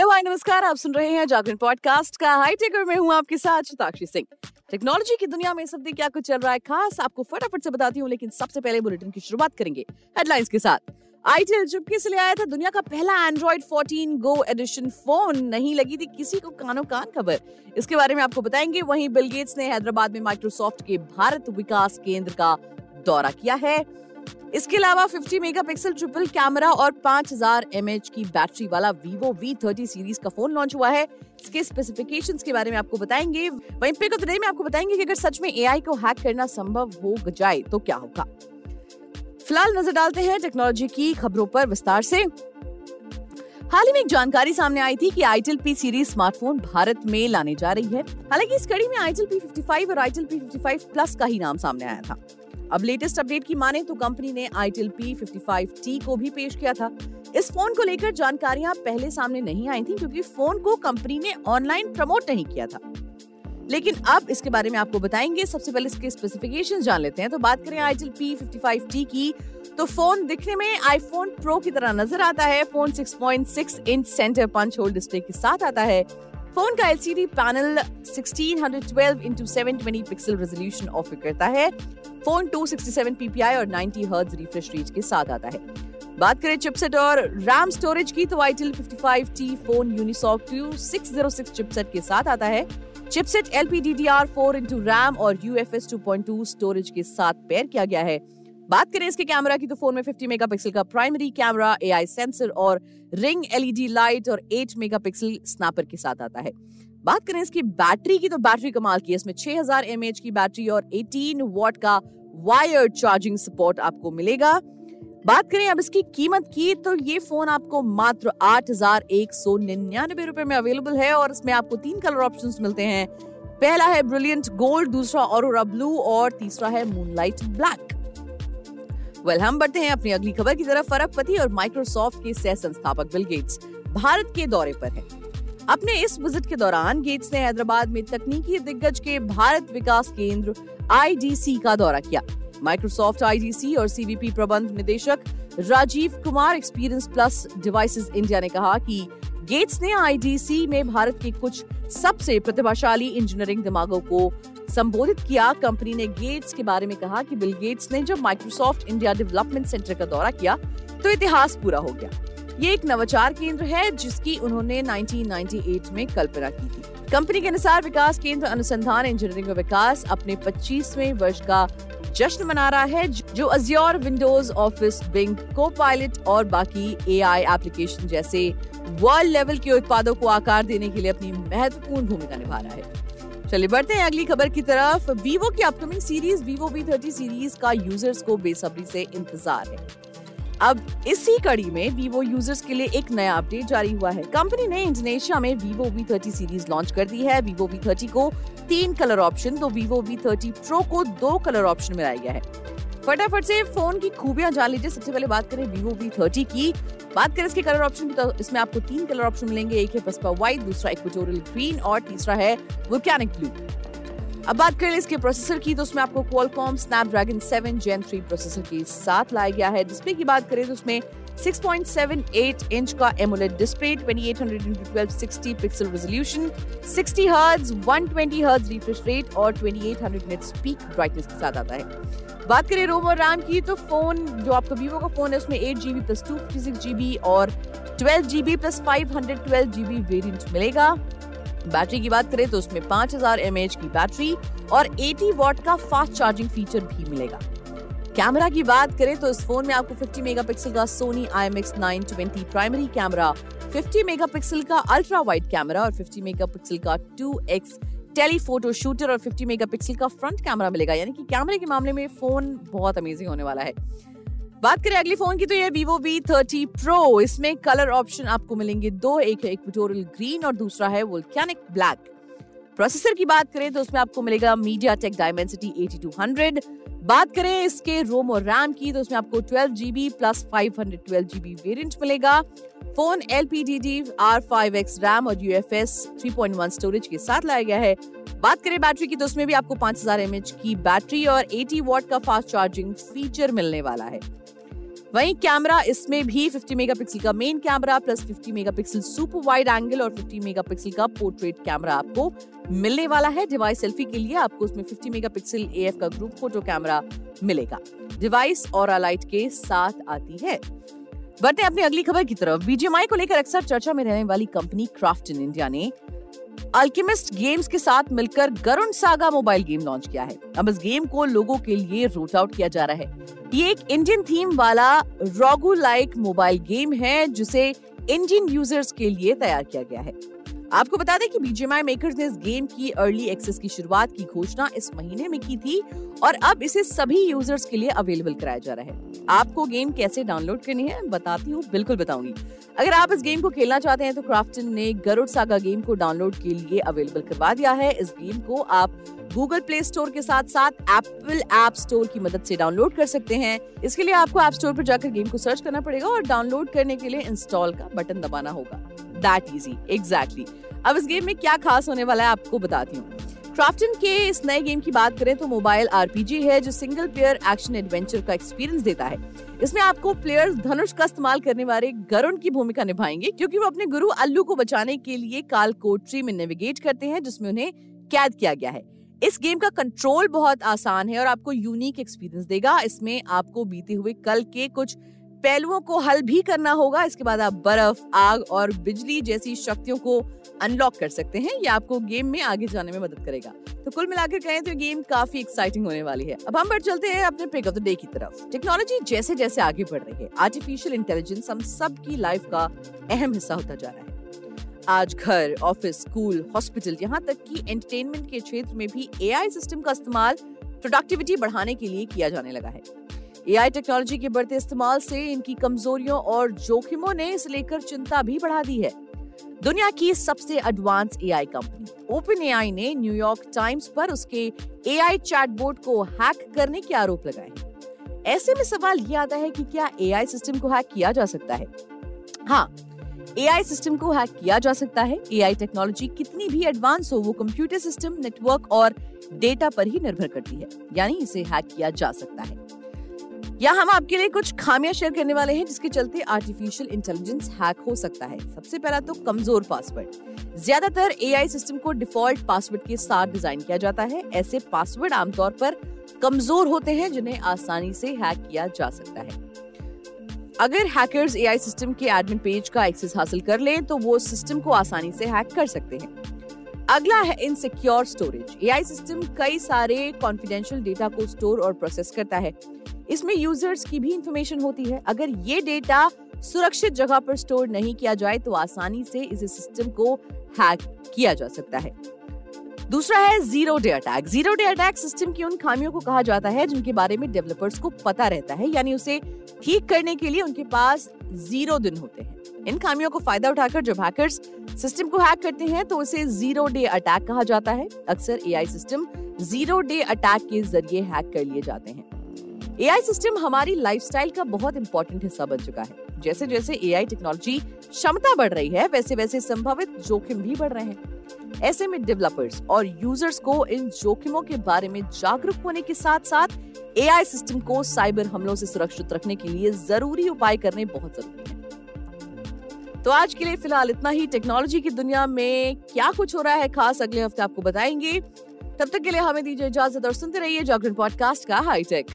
Hello, हाय, नमस्कार, आप सुन रहे हैं जागरण पॉडकास्ट का हाई टेकर। में हूँ आपके साथ शताक्षी सिंह। टेक्नोलॉजी की दुनिया में सब क्या कुछ चल रहा है खास, आपको फटाफट से बताती हूँ, लेकिन सबसे पहले बुलेटिन की शुरुआत करेंगे हेडलाइंस के साथ। आईटेल चुपके से ले आया था दुनिया का पहला एंड्रॉइड 14 गो एडिशन फ़ोन नहीं लगी थी किसी को कानो कान खबर। इसके बारे में आपको बताएँगे, वहीं बिल गेट्स ने हैदराबाद में माइक्रोसॉफ्ट के भारत विकास केंद्र का दौरा किया है। इसके अलावा 50 मेगापिक्सल ट्रिपल कैमरा और 5000 हज़ार की बैटरी वाला Vivo V30 सीरीज़ का फ़ोन लॉन्च हुआ है। इसके स्पेसिफिकेशंस के बारे में आपको बताएँगे। वहीं पिक ऑफ़ द डे में आपको बताएँगे कि अगर सच में एआई को हैक करना संभव हो जाए तो क्या होगा? फ़िलहाल नज़र डालते हैं टेक्नोलॉजी की खबरों पर विस्तार से। हाल ही में एक जानकारी सामने आई थी कि itel P series smartphone Bharat में लाने जा रही है। हालाँकि इस कड़ी में आईटेल पी 55 और आईटेल पी 55 प्लस का ही नाम सामने आया था। अब लेटेस्ट अपडेट की माने तो कंपनी ने आईटेल पी फिफ्टी को भी पेश किया था। इस फ़ोन को लेकर जानकारियाँ पहले सामने नहीं आई थी क्योंकि फ़ोन को कंपनी ने ऑनलाइन प्रमोट नहीं किया था। लेकिन अब इसके बारे में आपको बताएँगे। सबसे पहले इसके स्पेसिफिकेशन जान लेते हैं। तो बात करें आईटेल पी फिफ्टी की तो फ़ोन दिखने में आईफोन प्रो की तरह नज़र आता है। Phone 6.6 inch centre punch hole display के साथ आता है। फ़ोन का LCD panel 1612 into 720 pixel resolution offer करता है। फ़ोन 267 ppi और 90 हर्ट्ज रिफ्रेश रेट के साथ आता है। बात करें चिपसेट और रैम स्टोरेज की तो itel 55T phone Unisoc 2606 chipset के साथ आता है। चिपसेट LPDDR4 इंटू रैम और UFS 2.2 स्टोरेज के साथ पेयर किया गया है। बात करें इसके कैमरा की तो फ़ोन में 50 मेगापिक्सल का प्राइमरी कैमरा एआई सेंसर और रिंग एलईडी लाइट और 8 मेगापिक्सल स्नैपर के साथ आता है। बात करें इसकी बैटरी की तो बैटरी कमाल की है। इसमें 6000 हज़ार की बैटरी और 18 वॉट का वायर चार्जिंग सपोर्ट आपको मिलेगा। बात करें अब इसकी कीमत की तो ये फ़ोन आपको मात्र आठ हज़ार एक सौ निन्यानबे रुपए में अवेलेबल है और इसमें आपको तीन कलर ऑप्शंस मिलते हैं। पहला है ब्रिलियंट गोल्ड दूसरा और ब्लू और तीसरा है मूनलाइट ब्लैक वेल हम बढ़ते हैं अपनी अगली खबर की तरफ़ फरक पति और माइक्रोसॉफ्ट के सह संस्थापक बिल गेट्स भारत के दौरे पर हैं। अपने इस विज़िट के दौरान गेट्स ने हैदराबाद में तकनीकी दिग्गज के भारत विकास केंद्र आईडीसी का दौरा किया माइक्रोसॉफ्ट आईडीसी और सीवीपी प्रबंध निदेशक Rajiv Kumar experience plus devices India ने कहा कि गेट्स ने आईडीसी में भारत के कुछ सबसे प्रतिभाशाली इंजीनियरिंग दिमागों को संबोधित किया। कंपनी ने गेट्स के बारे में कहा कि बिल गेट्स ने जब माइक्रोसॉफ्ट इंडिया डेवलपमेंट सेंटर का दौरा किया तो इतिहास पूरा हो गया। ये एक नवाचार केंद्र है, जिसकी उन्होंने 1998 में कल्पना की थी। कंपनी के अनुसार विकास केंद्र, अनुसंधान, इंजीनियरिंग और विकास अपने 25वें वर्ष का जश्न मना रहा है, जो Azure Windows office Bing copilot और बाकी एआई एप्लीकेशन जैसे वर्ल्ड लेवल के उत्पादों को आकार देने के लिए अपनी महत्वपूर्ण भूमिका निभा रहा है। चलिए, बढ़ते हैं अगली खबर की तरफ़। वीवो की upcoming series vivo V thirty series का यूज़र्स को बेसब्री से इंतज़ार है। अब इसी कड़ी में वीवो यूज़र्स के लिए एक नया अपडेट जारी हुआ है। कंपनी ने इंडोनेशिया में vivo V thirty series launch कर दी है। वीवो वी थर्टी को तीन कलर ऑप्शन तो वीवो वी थर्टी प्रो को दो कलर ऑप्शन मिलाया गया है। फटाफट से फ़ोन की खूबियाँ जान लीजिए। सबसे पहले बात करें वीवो वी थर्टी की। बात करें इसके कलर ऑप्शन की तो इसमें आपको तीन कलर ऑप्शन मिलेंगे। एक है पस्पा व्हाइट दूसरा इक्वेटोरियल ग्रीन और तीसरा है वोकैनिक ब्लू अब बात करें इसके प्रोसेसर की तो उसमें आपको Qualcomm Snapdragon 7 Gen 3 प्रोसेसर के साथ लाया गया है। डिस्प्ले की बात करें तो उसमें 6.78 इंच का AMOLED display 2800 into 1260 pixel resolution 60 hertz 120 hertz refresh rate और 2800 निट्स पीक ब्राइटनेस के साथ आता है। बात करें रोम और रैम की तो फ़ोन जो आपका वीवो का फ़ोन है, उसमें eight GB plus two fifty six GB और twelve GB plus five hundred twelve GB variant मिलेगा। बैटरी की बात करें तो उसमें पाँच हज़ार एम एच की बैटरी और 80 वॉट का फास्ट चार्जिंग फीचर भी मिलेगा। कैमरा की बात करें तो इस फ़ोन में आपको 50 मेगापिक्सल का Sony IMX 920 primary camera 50 megapixel का अल्ट्रा वाइड कैमरा और 50 मेगापिक्सल का 2x टेलीफोटो शूटर और 50 मेगापिक्सल का फ्रंट कैमरा मिलेगा। यानी कि कैमरे के मामले में फ़ोन बहुत अमेजिंग होने वाला है। बात करें अगली फ़ोन की तो ये Vivo V30 Pro इसमें कलर ऑप्शन आपको मिलेंगे दो, एक है इक्वेटोरियल ग्रीन और दूसरा है वोल्केनिक ब्लैक प्रोसेसर की बात करें तो उसमें आपको मिलेगा मीडिया टेक डायमेंसिटी 8200 बात करें इसके रोम और रैम की तो उसमें आपको 12 जीबी प्लस 512 जीबी वेरियंट मिलेगा। Phone L P D D R five X RAM और U F S three point one storage के साथ लाया गया है। बात करें बैटरी की तो उसमें भी आपको पाँच हज़ार एम एच की बैटरी और एटी वॉट का फास्ट चार्जिंग फीचर मिलने वाला है। वहीं कैमरा इसमें भी 50 मेगापिक्सल का main camera plus 50 megapixel super wide angle और 50 मेगापिक्सल का पोर्ट्रेट कैमरा आपको मिलने वाला है। डिवाइस सेल्फी के लिए आपको उसमें 50 मेगापिक्सल एएफ का ग्रुप फ़ोटो कैमरा मिलेगा। डिवाइस और लाइट के साथ आती है। बढ़ते अपनी अगली खबर की तरफ़। बीजीएमआई को लेकर अक्सर चर्चा में रहने वाली कंपनी क्राफ्ट इन इंडिया ने अल्केमिस्ट गेम्स के साथ मिलकर Garuda Saga mobile game launch किया है। अब इस गेम को लोगों के लिए रूट आउट किया जा रहा है। ये एक इंडियन थीम वाला रॉगू लाइक मोबाइल गेम है, जिसे इंडियन यूज़र्स के लिए तैयार किया गया है। आपको बता दें कि बीजेएमआई मेकर्स ने इस गेम की अर्ली एक्सेस की शुरुआत की घोषणा इस महीने में की थी और अब इसे सभी यूज़र्स के लिए अवेलेबल कराया जा रहा है। आपको गेम कैसे डाउनलोड करनी है, बताती हूँ, बिल्कुल बताऊँगी। अगर आप इस गेम को खेलना चाहते हैं तो क्राफ्टन ने गरुड़ सागा गेम को डाउनलोड के लिए अवेलेबल करवा दिया है। इस गेम को आप गूगल प्ले स्टोर के साथ साथ एप्पल ऐप स्टोर की मदद से डाउनलोड कर सकते हैं। इसके लिए आपको ऐप स्टोर पर जाकर गेम को सर्च करना पड़ेगा और डाउनलोड करने के लिए इंस्टॉल का बटन दबाना होगा। दैट इजी एग्जैक्टली अब इस गेम में क्या खास होने वाला है आपको बताती हूँ। क्राफ्टन के इस नए गेम की बात करें तो मोबाइल आरपीजी है जो सिंगल प्लेयर एक्शन एडवेंचर का एक्सपीरियंस देता है। इसमें आपको प्लेयर्स धनुष का इस्तेमाल करने वाले गरुण की भूमिका निभाएँगे क्योंकि वो अपने गुरु अल्लू को बचाने के लिए काल कोट्री में नेविगेट करते हैं, जिसमें उन्हें कैद किया गया है। इस गेम का कंट्रोल बहुत आसान है और आपको यूनिक एक्सपीरियंस देगा। इसमें आपको बीते हुए कल के कुछ पहलुओं को हल भी करना होगा। इसके बाद आप बर्फ़, आग और बिजली जैसी शक्तियों को अनलॉक कर सकते हैं। ये आपको गेम में आगे जाने में मदद करेगा। तो कुल मिलाकर कहें तो गेम काफ़ी एक्साइटिंग होने वाली है। अब हम बढ़ चलते हैं अपने पिक ऑफ़ द डे की तरफ़। टेक्नोलॉजी जैसे जैसे आगे बढ़ रही है आर्टिफिशियल इंटेलिजेंस हम सबकी लाइफ का अहम हिस्सा होता जा रहा है। आज घर ऑफ़िस स्कूल हॉस्पिटल यहाँ तक कि एंटरटेनमेंट के क्षेत्र में भी एआई सिस्टम का इस्तेमाल प्रोडक्टिविटी बढ़ाने के लिए किया जाने लगा है। एआई टेक्नोलॉजी के बढ़ते इस्तेमाल से इनकी कमजोरियों और जोखिमों ने इसे लेकर चिंता भी बढ़ा दी है। दुनिया की सबसे advance AI company Open AI ने न्यूयॉर्क टाइम्स पर उसके एआई चैटबोट को हैक करने के आरोप लगाए ऐसे में सवाल ये आता है कि क्या एआई सिस्टम को हैक किया जा सकता है? हाँ एआई सिस्टम को हैक किया जा सकता है। एआई टेक्नोलॉजी कितनी भी एडवांस हो, वो कंप्यूटर सिस्टम नेटवर्क और डेटा पर ही निर्भर करती है, यानी इसे हैक किया जा सकता है। या हम आपके लिए कुछ खामियाँ शेयर करने वाले हैं, जिसके चलते आर्टिफिशियल इंटेलिजेंस हैक हो सकता है। सबसे पहला तो कमज़ोर पासवर्ड ज़्यादातर एआई सिस्टम को डिफ़ॉल्ट पासवर्ड के साथ डिज़ाइन किया जाता है। ऐसे पासवर्ड आमतौर पर कमज़ोर होते हैं, जिन्हें आसानी से हैक किया जा सकता है। अगर हैकर्स एआई सिस्टम के एडमिन पेज का एक्सेस हासिल कर लें तो वो सिस्टम को आसानी से हैक कर सकते हैं। अगला है इनसिक्योर स्टोरेज एआई सिस्टम कई सारे कॉन्फिडेंशियल डेटा को स्टोर और प्रोसेस करता है। इसमें यूज़र्स की भी इंफॉर्मेशन होती है। अगर ये डेटा सुरक्षित जगह पर स्टोर नहीं किया जाए तो आसानी से इस सिस्टम को हैक किया जा सकता है। दूसरा है zero day attack zero day attack system की उन खामियों को कहा जाता है, जिनके बारे में डेवलपर्स को पता रहता है, यानी उसे ठीक करने के लिए उनके पास ज़ीरो दिन होते हैं। इन खामियों को फ़ायदा उठाकर जब हैकर्स सिस्टम को हैक करते हैं तो उसे ज़ीरो डे अटैक कहा जाता है। अक्सर AI system zero day attack के ज़रिए हैक कर लिए जाते हैं। एआई सिस्टम हमारी लाइफस्टाइल का बहुत इंपॉर्टेंट हिस्सा बन चुका है। जैसे जैसे एआई टेक्नोलॉजी क्षमता बढ़ रही है वैसे वैसे संभावित जोखिम भी बढ़ रहे हैं। ऐसे में डेवलपर्स और यूज़र्स को इन जोखिमों के बारे में जागरूक होने के साथ साथ एआई सिस्टम को साइबर हमलों से सुरक्षित रखने के लिए ज़रूरी उपाय करने बहुत ज़रूरी है। तो आज के लिए फ़िलहाल इतना ही। टेक्नोलॉजी की दुनिया में क्या कुछ हो रहा है खास अगले हफ़्ते आपको बताएँगे। तब तक के लिए हमें दीजिए इजाज़त और सुनते रहिए जागरण पॉडकास्ट का हाईटेक